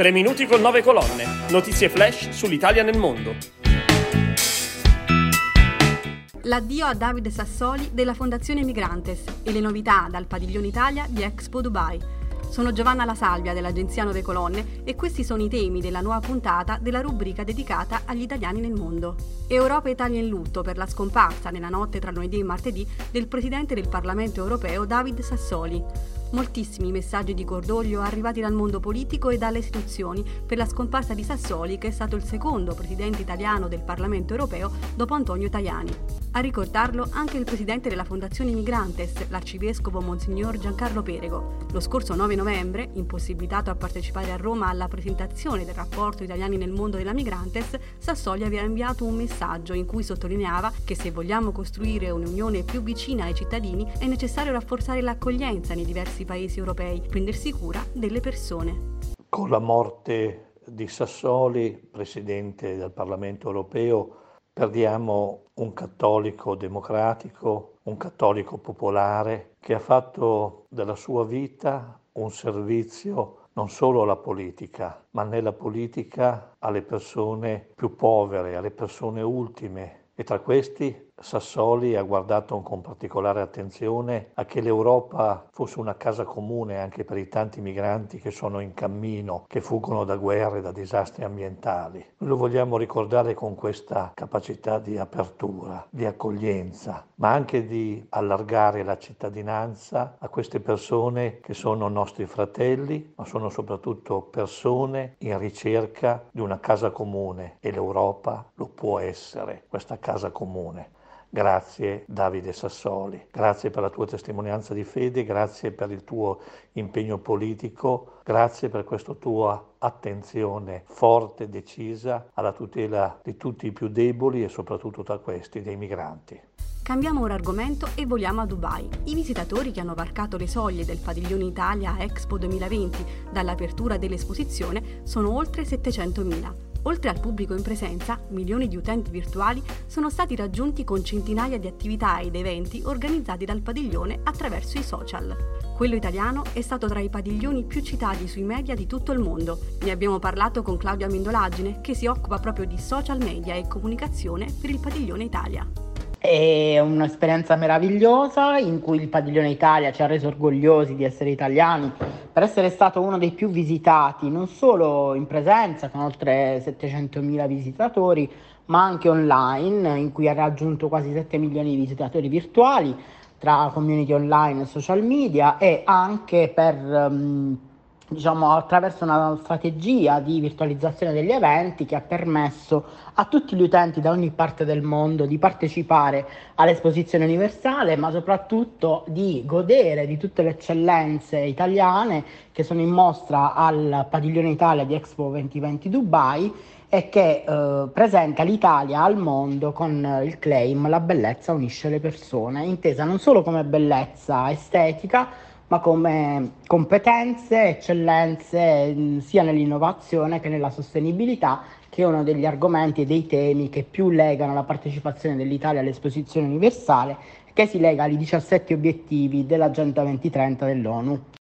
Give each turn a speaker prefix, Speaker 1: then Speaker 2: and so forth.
Speaker 1: 3 minuti con 9 colonne. Notizie flash sull'Italia nel mondo.
Speaker 2: L'addio a Davide Sassoli della Fondazione Migrantes e le novità dal padiglione Italia di Expo Dubai. Sono Giovanna La Salvia dell'agenzia Nove Colonne e questi sono i temi della nuova puntata della rubrica dedicata agli italiani nel mondo. Europa e Italia in lutto per la scomparsa nella notte tra lunedì e martedì del presidente del Parlamento europeo David Sassoli. Moltissimi messaggi di cordoglio arrivati dal mondo politico e dalle istituzioni per la scomparsa di Sassoli, che è stato il secondo presidente italiano del Parlamento europeo dopo Antonio Tajani. A ricordarlo anche il presidente della Fondazione Migrantes, l'arcivescovo Monsignor Giancarlo Perego. Lo scorso 9 novembre, impossibilitato a partecipare a Roma alla presentazione del rapporto Italiani nel mondo della Migrantes, Sassoli aveva inviato un messaggio in cui sottolineava che se vogliamo costruire un'unione più vicina ai cittadini è necessario rafforzare l'accoglienza nei diversi diversi paesi europei, prendersi cura delle persone.
Speaker 3: Con la morte di Sassoli, presidente del Parlamento europeo, perdiamo un cattolico democratico, un cattolico popolare che ha fatto della sua vita un servizio non solo alla politica, ma nella politica alle persone più povere, alle persone ultime. E tra questi Sassoli ha guardato con particolare attenzione a che l'Europa fosse una casa comune anche per i tanti migranti che sono in cammino, che fuggono da guerre da disastri ambientali. Noi lo vogliamo ricordare con questa capacità di apertura, di accoglienza, ma anche di allargare la cittadinanza a queste persone che sono nostri fratelli, ma sono soprattutto persone in ricerca di una casa comune e l'Europa lo può essere, questa casa comune. Grazie Davide Sassoli, grazie per la tua testimonianza di fede, grazie per il tuo impegno politico, grazie per questa tua attenzione forte e decisa alla tutela di tutti i più deboli e soprattutto tra questi dei migranti.
Speaker 2: Cambiamo ora argomento e voliamo a Dubai. I visitatori che hanno varcato le soglie del padiglione Italia Expo 2020 dall'apertura dell'esposizione sono oltre 700.000. Oltre al pubblico in presenza, milioni di utenti virtuali sono stati raggiunti con centinaia di attività ed eventi organizzati dal padiglione attraverso i social. Quello italiano è stato tra i padiglioni più citati sui media di tutto il mondo. Ne abbiamo parlato con Claudia Mendolagine, che si occupa proprio di social media e comunicazione per il padiglione Italia.
Speaker 4: È un'esperienza meravigliosa in cui il Padiglione Italia ci ha reso orgogliosi di essere italiani per essere stato uno dei più visitati, non solo in presenza con oltre 700.000 visitatori, ma anche online in cui ha raggiunto quasi 7 milioni di visitatori virtuali tra community online e social media e anche per um, diciamo, attraverso una strategia di virtualizzazione degli eventi che ha permesso a tutti gli utenti da ogni parte del mondo di partecipare all'esposizione universale, ma soprattutto di godere di tutte le eccellenze italiane che sono in mostra al Padiglione Italia di Expo 2020 Dubai e che eh, presenta l'Italia al mondo con il claim La bellezza unisce le persone, intesa non solo come bellezza estetica, ma come competenze, eccellenze mm, sia nell'innovazione che nella sostenibilità, che è uno degli argomenti e dei temi che più legano la partecipazione dell'Italia all'esposizione universale, che si lega ai 17 obiettivi dell'Agenda 2030 dell'ONU.